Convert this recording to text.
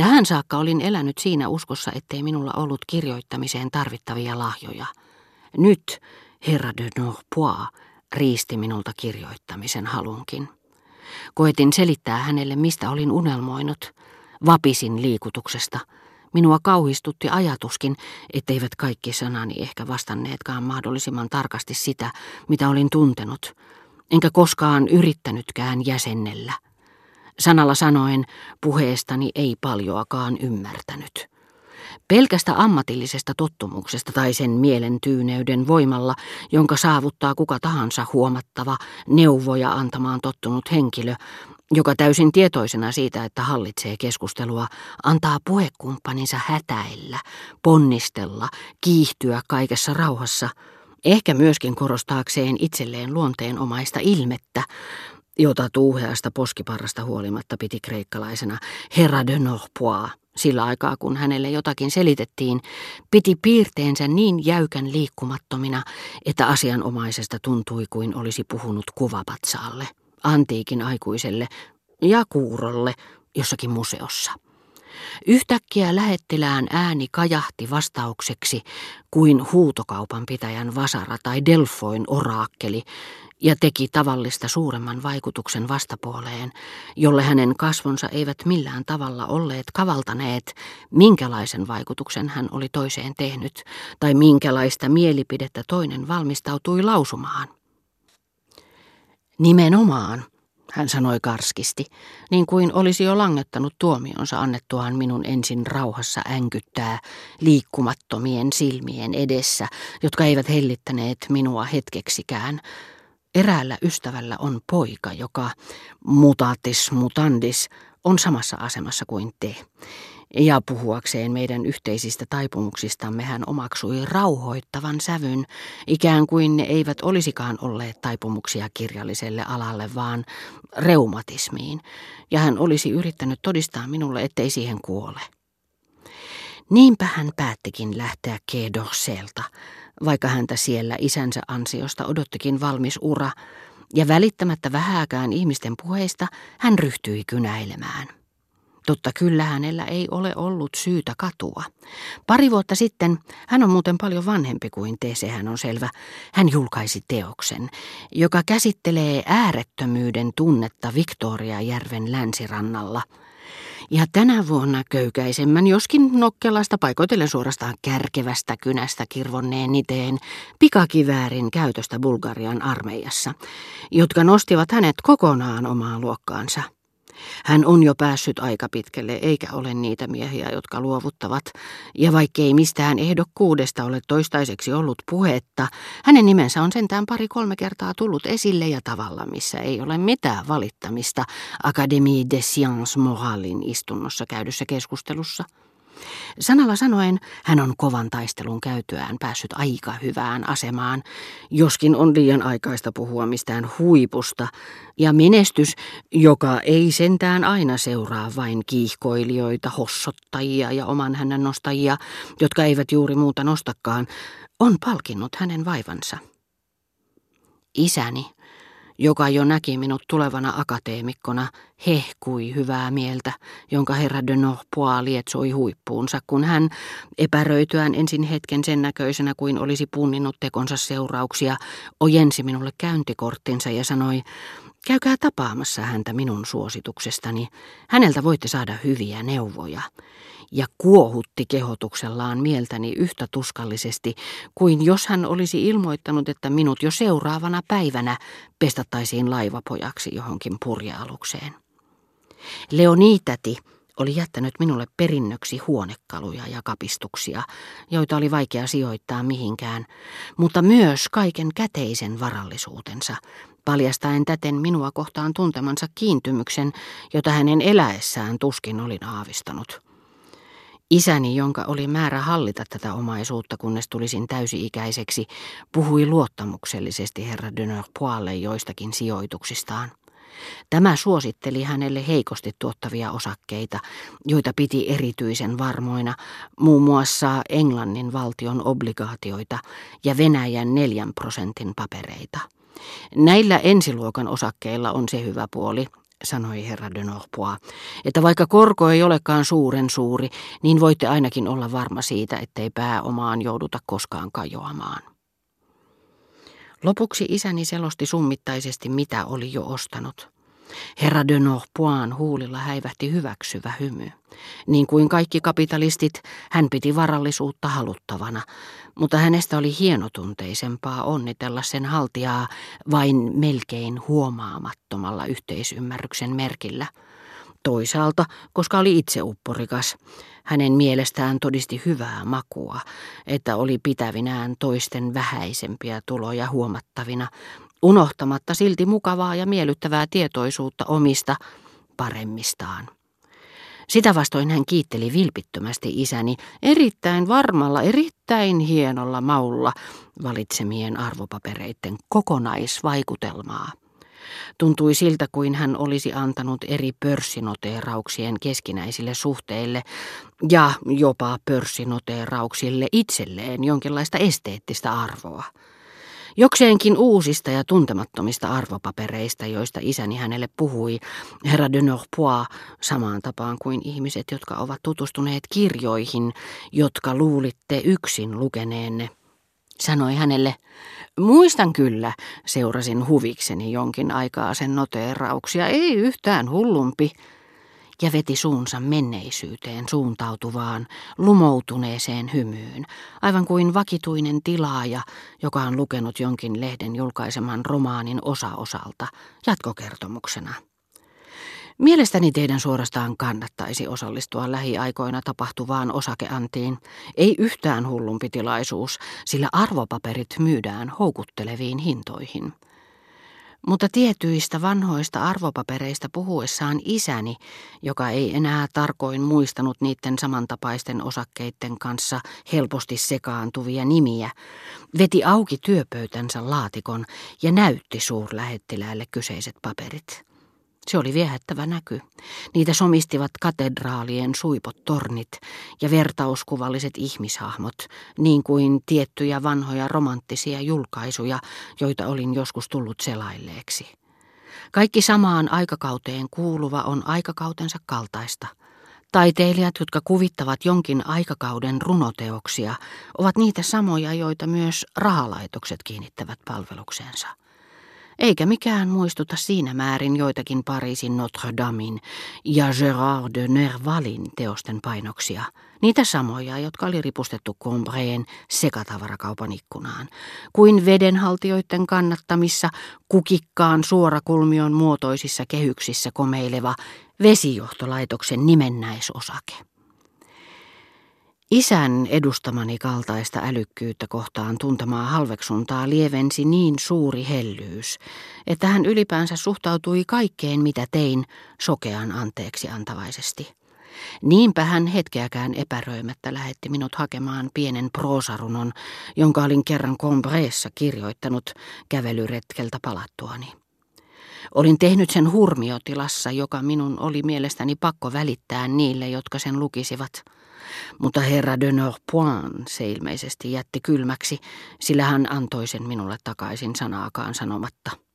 Tähän saakka olin elänyt siinä uskossa, ettei minulla ollut kirjoittamiseen tarvittavia lahjoja. Nyt herra de Norpois riisti minulta kirjoittamisen halunkin. Koetin selittää hänelle, mistä olin unelmoinut. Vapisin liikutuksesta. Minua kauhistutti ajatuskin, etteivät kaikki sanani ehkä vastanneetkaan mahdollisimman tarkasti sitä, mitä olin tuntenut, enkä koskaan yrittänytkään jäsennellä. Sanalla sanoen puheestani ei paljoakaan ymmärtänyt. Pelkästä ammatillisesta tottumuksesta tai sen mielen tyyneyden voimalla, jonka saavuttaa kuka tahansa huomattava, neuvoja antamaan tottunut henkilö, joka täysin tietoisena siitä, että hallitsee keskustelua, antaa puhekumppaninsa hätäillä, ponnistella, kiihtyä kaikessa rauhassa, ehkä myöskin korostaakseen itselleen luonteenomaista ilmettä, jota tuuheasta poskiparrasta huolimatta piti kreikkalaisena herra de Norpois. Sillä aikaa, kun hänelle jotakin selitettiin, piti piirteensä niin jäykän liikkumattomina, että asianomaisesta tuntui kuin olisi puhunut kuvapatsaalle, antiikin aikuiselle ja kuurolle jossakin museossa. Yhtäkkiä lähettilään ääni kajahti vastaukseksi kuin huutokaupan pitäjän vasara tai Delfoin oraakkeli, ja teki tavallista suuremman vaikutuksen vastapuoleen, jolle hänen kasvonsa eivät millään tavalla olleet kavaltaneet, minkälaisen vaikutuksen hän oli toiseen tehnyt, tai minkälaista mielipidettä toinen valmistautui lausumaan. Nimenomaan, hän sanoi karskisti, niin kuin olisi jo langettanut tuomionsa annettuaan minun ensin rauhassa änkyttää liikkumattomien silmien edessä, jotka eivät hellittäneet minua hetkeksikään, Eräällä ystävällä on poika, joka mutatis mutandis on samassa asemassa kuin te. Ja puhuakseen meidän yhteisistä taipumuksistamme hän omaksui rauhoittavan sävyn, ikään kuin ne eivät olisikaan olleet taipumuksia kirjalliselle alalle, vaan reumatismiin, ja hän olisi yrittänyt todistaa minulle, ettei siihen kuole. Niinpä hän päättikin lähteä Kedorselta, vaikka häntä siellä isänsä ansiosta odottikin valmis ura, ja välittämättä vähääkään ihmisten puheista hän ryhtyi kynäilemään. Totta kyllä hänellä ei ole ollut syytä katua. Pari vuotta sitten, hän on muuten paljon vanhempi kuin te, sehän on selvä, hän julkaisi teoksen, joka käsittelee äärettömyyden tunnetta Victoria-järven länsirannalla – ja tänä vuonna köykäisemmän, joskin nokkelasta paikoitellen suorastaan kärkevästä kynästä kirvonneen niteen pikakiväärin käytöstä Bulgarian armeijassa, jotka nostivat hänet kokonaan omaan luokkaansa. Hän on jo päässyt aika pitkälle, eikä ole niitä miehiä, jotka luovuttavat, ja vaikkei mistään ehdokkuudesta ole toistaiseksi ollut puhetta, hänen nimensä on sentään pari-kolme kertaa tullut esille ja tavalla, missä ei ole mitään valittamista Académie des Sciences Moralin istunnossa käydyssä keskustelussa. Sanalla sanoen hän on kovan taistelun käytyään päässyt aika hyvään asemaan, joskin on liian aikaista puhua mistään huipusta, ja menestys, joka ei sentään aina seuraa vain kiihkoilijoita, hossottajia ja oman hänen nostajia, jotka eivät juuri muuta nostakaan, on palkinnut hänen vaivansa. Isäni, joka jo näki minut tulevana akateemikkona, hehkui hyvää mieltä, jonka herra de Norpois lietsoi huippuunsa, kun hän, epäröityään ensin hetken sen näköisenä kuin olisi punninnut tekonsa seurauksia, ojensi minulle käyntikorttinsa ja sanoi, käykää tapaamassa häntä minun suosituksestani, häneltä voitte saada hyviä neuvoja ja kuohutti kehotuksellaan mieltäni yhtä tuskallisesti kuin jos hän olisi ilmoittanut, että minut jo seuraavana päivänä pestattaisiin laivapojaksi johonkin purjealukseen. Leonitäti oli jättänyt minulle perinnöksi huonekaluja ja kapistuksia, joita oli vaikea sijoittaa mihinkään, mutta myös kaiken käteisen varallisuutensa, paljastaen täten minua kohtaan tuntemansa kiintymyksen, jota hänen eläessään tuskin olin aavistanut. Isäni, jonka oli määrä hallita tätä omaisuutta, kunnes tulisin täysi-ikäiseksi, puhui luottamuksellisesti herra de joistakin sijoituksistaan. Tämä suositteli hänelle heikosti tuottavia osakkeita, joita piti erityisen varmoina, muun muassa Englannin valtion obligaatioita ja Venäjän neljän prosentin papereita. Näillä ensiluokan osakkeilla on se hyvä puoli, sanoi herra de Norpois, että vaikka korko ei olekaan suuren suuri, niin voitte ainakin olla varma siitä, ettei pääomaan jouduta koskaan kajoamaan. Lopuksi isäni selosti summittaisesti, mitä oli jo ostanut. Herra de Norpoin huulilla häivähti hyväksyvä hymy. Niin kuin kaikki kapitalistit, hän piti varallisuutta haluttavana, mutta hänestä oli hienotunteisempaa onnitella sen haltijaa vain melkein huomaamattomalla yhteisymmärryksen merkillä. Toisaalta, koska oli itse upporikas, hänen mielestään todisti hyvää makua, että oli pitävinään toisten vähäisempiä tuloja huomattavina, unohtamatta silti mukavaa ja miellyttävää tietoisuutta omista paremmistaan. Sitä vastoin hän kiitteli vilpittömästi isäni erittäin varmalla, erittäin hienolla maulla valitsemien arvopapereiden kokonaisvaikutelmaa. Tuntui siltä, kuin hän olisi antanut eri pörssinoteerauksien keskinäisille suhteille ja jopa pörssinoteerauksille itselleen jonkinlaista esteettistä arvoa. Jokseenkin uusista ja tuntemattomista arvopapereista, joista isäni hänelle puhui, herra de Norpois, samaan tapaan kuin ihmiset, jotka ovat tutustuneet kirjoihin, jotka luulitte yksin lukeneenne. Sanoi hänelle, muistan kyllä, seurasin huvikseni jonkin aikaa sen noteerauksia, ei yhtään hullumpi ja veti suunsa menneisyyteen suuntautuvaan, lumoutuneeseen hymyyn, aivan kuin vakituinen tilaaja, joka on lukenut jonkin lehden julkaiseman romaanin osa-osalta, jatkokertomuksena. Mielestäni teidän suorastaan kannattaisi osallistua lähiaikoina tapahtuvaan osakeantiin. Ei yhtään hullumpi tilaisuus, sillä arvopaperit myydään houkutteleviin hintoihin. Mutta tietyistä vanhoista arvopapereista puhuessaan isäni, joka ei enää tarkoin muistanut niiden samantapaisten osakkeiden kanssa helposti sekaantuvia nimiä, veti auki työpöytänsä laatikon ja näytti suurlähettiläälle kyseiset paperit. Se oli viehättävä näky. Niitä somistivat katedraalien suipot tornit ja vertauskuvalliset ihmishahmot, niin kuin tiettyjä vanhoja romanttisia julkaisuja, joita olin joskus tullut selailleeksi. Kaikki samaan aikakauteen kuuluva on aikakautensa kaltaista. Taiteilijat, jotka kuvittavat jonkin aikakauden runoteoksia, ovat niitä samoja, joita myös rahalaitokset kiinnittävät palvelukseensa eikä mikään muistuta siinä määrin joitakin Pariisin Notre Damein ja Gérard de Nervalin teosten painoksia, niitä samoja, jotka oli ripustettu Combreen sekatavarakaupan ikkunaan, kuin vedenhaltijoiden kannattamissa kukikkaan suorakulmion muotoisissa kehyksissä komeileva vesijohtolaitoksen nimennäisosake. Isän edustamani kaltaista älykkyyttä kohtaan tuntemaa halveksuntaa lievensi niin suuri hellyys, että hän ylipäänsä suhtautui kaikkeen mitä tein sokean anteeksi antavaisesti. Niinpä hän hetkeäkään epäröimättä lähetti minut hakemaan pienen proosarunon, jonka olin kerran Combreessa kirjoittanut kävelyretkeltä palattuani. Olin tehnyt sen hurmiotilassa, joka minun oli mielestäni pakko välittää niille, jotka sen lukisivat – mutta herra de Norpoin se ilmeisesti jätti kylmäksi, sillä hän antoi sen minulle takaisin sanaakaan sanomatta.